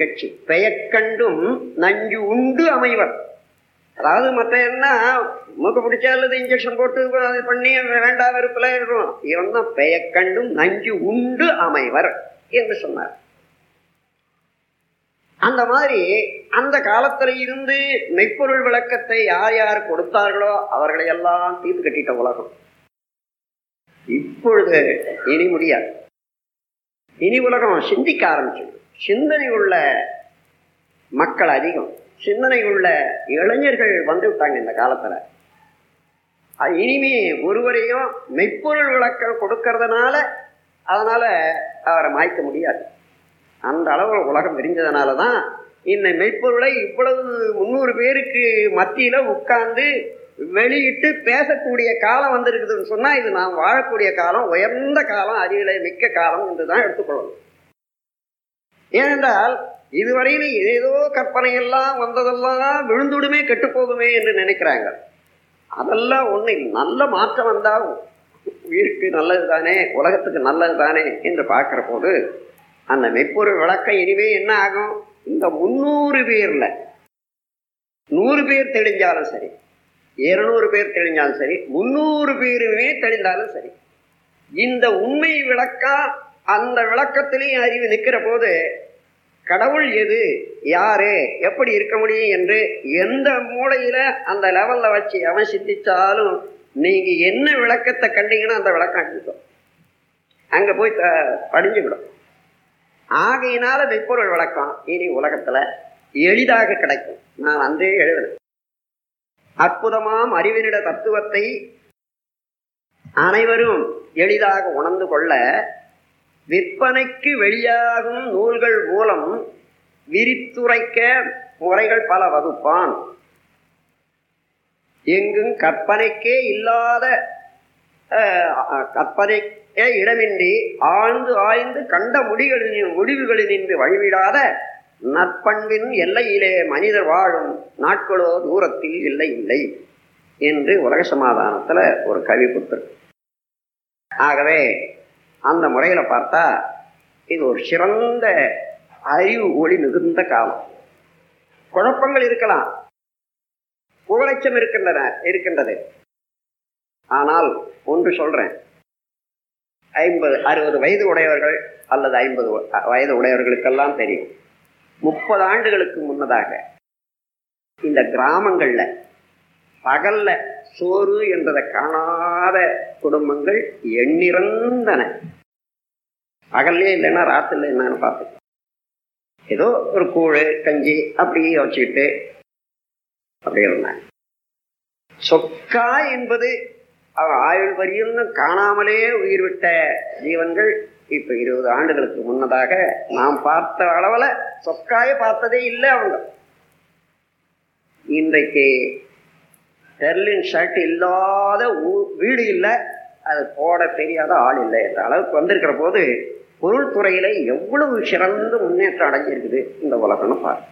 நிகழ்ச்சி. பெயக்கண்டும் நஞ்சு உண்டு அமைவர். அதாவது மற்ற என்ன மூக்க பிடிச்சா அல்லது இன்ஜெக்ஷன் போட்டு அது பண்ணி வேண்டாம் வெறுப்பில் இருக்கும். இவன் தான் பெயக்கண்டும் நஞ்சு உண்டு அமைவர் என்று சொன்னார். அந்த மாதிரி அந்த காலத்துல இருந்து மெய்ப்பொருள் விளக்கத்தை யார் யார் கொடுத்தார்களோ அவர்களை எல்லாம் தீர்த்து கட்டிட்ட உலகம். இப்பொழுது இனி முடியாது. இனி உலகம் சிந்திக்க ஆரம்பிச்சது சிந்தனை உள்ள மக்கள் அதிகம். சிந்தனை உள்ள இளைஞர்கள் வந்து விட்டாங்க இந்த காலத்தில். இனிமே ஒருவரையும் மெய்ப்பொருள் விளக்கம் கொடுக்கறதுனால அதனால் அவரை மாய்க்க முடியாது. அந்த அளவு உலகம் விரிஞ்சதுனால தான் இந்த மெய்ப்பொருளை இவ்வளவு முந்நூறு பேருக்கு மத்தியில் உட்கார்ந்து வெளியிட்டு பேசக்கூடிய காலம் வந்திருக்குதுன்னு சொன்னால் இது நாம் வாழக்கூடிய காலம் உயர்ந்த காலம் அறிவிலை மிக்க காலம் என்றுதான் எடுத்துக்கொள்ளணும். ஏனென்றால் இதுவரையில் ஏதோ கற்பனை எல்லாம் வந்ததெல்லாம் விழுந்துடுமே கெட்டுப்போகுமே என்று நினைக்கிறாங்க அதெல்லாம் ஒன்று நல்ல மாற்றம் வந்தால் உயிருக்கு நல்லது தானே உலகத்துக்கு நல்லது தானே என்று பார்க்குற போது அந்த மெய்ப்பொருள் விளக்கம் இனிமே என்ன ஆகும்? இந்த முந்நூறு பேரில். நூறு பேர் தெளிஞ்சாலும் சரி இருநூறு பேர் தெளிஞ்சாலும் சரி முன்னூறு பேருமே தெளிந்தாலும் சரி இந்த உண்மை விளக்கம் அந்த விளக்கத்திலேயும் அறிவு நிற்கிற போது கடவுள் எது யாரு எப்படி இருக்க முடியும் என்று எந்த மூலையில அந்த லெவல்ல வச்சு அவன் சித்திச்சாலும் நீங்க என்ன விளக்கத்தை கண்டீங்கன்னா அந்த விளக்கம் அடிக்கும் அங்க போய் த- படிஞ்சுவிடும் ஆகையினால மெய்ப்பொருள் விளக்கம் இனி உலகத்துல எளிதாக கிடைக்கும். நான் அன்றே எழுதுறேன் அற்புதமாம் அறிவினிட தத்துவத்தை அனைவரும் எளிதாக உணர்ந்து கொள்ள விற்பனைக்கு வெளியாகும் நூல்கள் மூலம் விரித்துரைக்க முறைகள் பல வகுப்பான். எங்கும் கற்பனைக்கே இல்லாத கற்பனைக்கே இடமின்றி ஆழ்ந்து ஆய்ந்து கண்ட முடிகளின் முடிவுகளினின்று வழிவிடாத நற்பண்பின் எல்லையிலே மனிதர் வாழும் நாட்களோ தூரத்தில் இல்லை இல்லை என்று உலக சமாதானத்தில் ஒரு கவி கொடுத்திருக்கு ஆகவே அந்த முறையில் பார்த்தா இது ஒரு சிறந்த அறிவு ஒளி மிகுந்த காலம். குழப்பங்கள் இருக்கலாம். புகழச்சம் இருக்கின்றன இருக்கின்றது. ஆனால் ஒன்று சொல்றேன். ஐம்பது அறுபது வயது உடையவர்கள் அல்லது ஐம்பது வயது உடையவர்களுக்கெல்லாம் தெரியும். முப்பது ஆண்டுகளுக்கு முன்னதாக இந்த கிராமங்களில் பகல்ல சோறு என்றதை காணாத குடும்பங்கள் எண்ணிறந்தன. அகல்லே இல்லைன்னா ராத்திரில என்னன்னு பார்த்து. ஏதோ ஒரு கூழ் கஞ்சி அப்படியே வச்சுக்கிட்டு அப்படி இருந்தாங்க. சொக்கா என்பது அவன் ஆயுள் வரியும் காணாமலே உயிர் விட்ட ஜீவன்கள் இப்ப இருபது ஆண்டுகளுக்கு முன்னதாக நாம் பார்த்த அளவுல சொக்காய பார்த்ததே இல்லை அவங்க. இன்றைக்கு டெர்லின் ஷர்ட் இல்லாத ஊ- வீடு இல்லை அது போட தெரியாத ஆள் இல்லை என்ற அளவுக்கு வந்திருக்கிற போது பொருள் துறையில எவ்வளவு சிறந்த முன்னேற்றம் அடைஞ்சிருக்குது இந்த உலகம்னு பாரு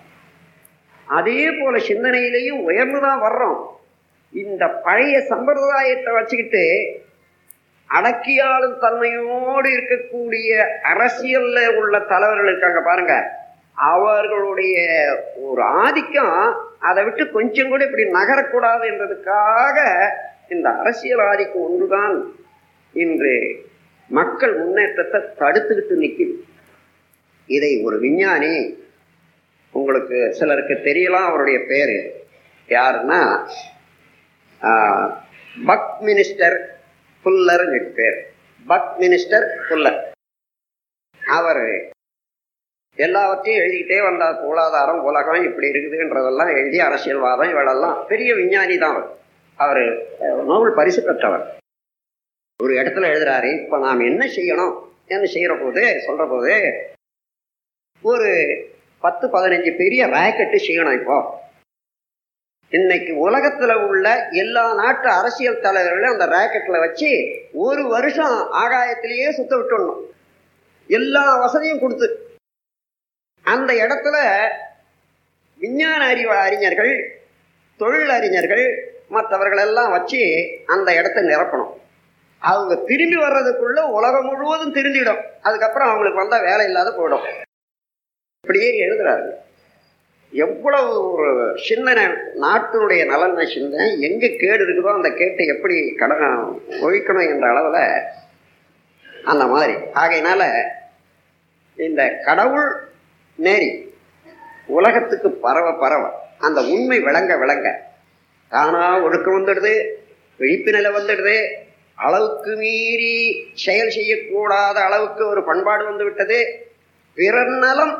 அதே போல சிந்தனையிலையும் உயர்ந்துதான் வர்றோம். இந்த பழைய சம்பிரதாயத்தை வச்சுக்கிட்டு அடக்கியாளும் தன்மையோடு இருக்கக்கூடிய அரசியல்ல உள்ள தலைவர்கள் இருக்காங்க பாருங்க. அவர்களுடைய ஒரு ஆதிக்கம் அதை விட்டு கொஞ்சம் கூட இப்படி நகரக்கூடாது என்றதுக்காக இந்த அரசியல் ஒன்றுதான் இன்று மக்கள் முன்னேற்றத்தை தடுத்துக்கிட்டு நிற்குது இதை ஒரு விஞ்ஞானி உங்களுக்கு சிலருக்கு தெரியலாம் அவருடைய பேர் யாருன்னா பக் மினிஸ்டர் புல்லர் பேர். பக் மினிஸ்டர் புல்லர். அவர் எல்லாவற்றையும் எழுதிக்கிட்டே வந்தார் பொருளாதாரம் உலகம் இப்படி இருக்குதுன்றதெல்லாம் எழுதி அரசியல்வாதம் இவளெல்லாம் பெரிய விஞ்ஞானி தான் அவர். அவர் நோபல் பரிசு பெற்றவர். ஒரு இடத்துல எழுதுறாரு இப்போ நாம் என்ன செய்யணும் என்ன செய்கிற போது சொல்கிற போது ஒரு பத்து பதினஞ்சு பெரிய ராக்கெட்டு செய்யணும் இப்போ. இன்னைக்கு உலகத்துல உள்ள எல்லா நாட்டு அரசியல் தலைவர்களையும் அந்த ராக்கெட்ல வச்சு ஒரு வருஷம் ஆகாயத்திலேயே சுத்த விட்டுடணும். எல்லா வசதியும் கொடுத்து. அந்த இடத்துல விஞ்ஞான அறிவு அறிஞர்கள் தொழில் அறிஞர்கள் மற்றவர்கள் எல்லாம் வச்சு அந்த இடத்த நிரப்பணும். அவங்க திரும்பி வர்றதுக்குள்ள உலகம் முழுவதும் திருந்திடும். அதுக்கப்புறம் அவங்களுக்கு வந்தால் வேலை இல்லாத போயிடும். இப்படியே எழுதுறாரு. எவ்வளவு ஒரு சிந்தனை நாட்டினுடைய நலனை சிந்தனை எங்க கேடு இருக்குதோ அந்த கேட்டை எப்படி கட ஒழிக்கணும் என்ற அளவில் அந்த மாதிரி. ஆகையினால இந்த கடவுள் நேரி உலகத்துக்கு பரவ பரவ அந்த உண்மை விளங்க விளங்க தானா ஒழுக்கம் வந்துடுது விழிப்பு நிலை வந்துடுது அளவுக்கு மீறி செயல் செய்யக்கூடாத அளவுக்கு ஒரு பண்பாடு வந்து விட்டது பிறர் நலம்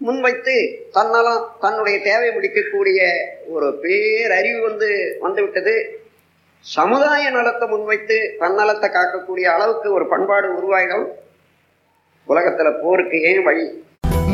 முன்வைத்து தன்னலம் தன்னுடைய தேவை முடிக்கக்கூடிய ஒரு பேரறிவு வந்து வந்துவிட்டது சமுதாய நலத்தை முன்வைத்து தன்னலத்தை காக்கக்கூடிய அளவுக்கு ஒரு பண்பாடு உருவாகும் உலகத்தில் போருக்கு ஏன் வழி?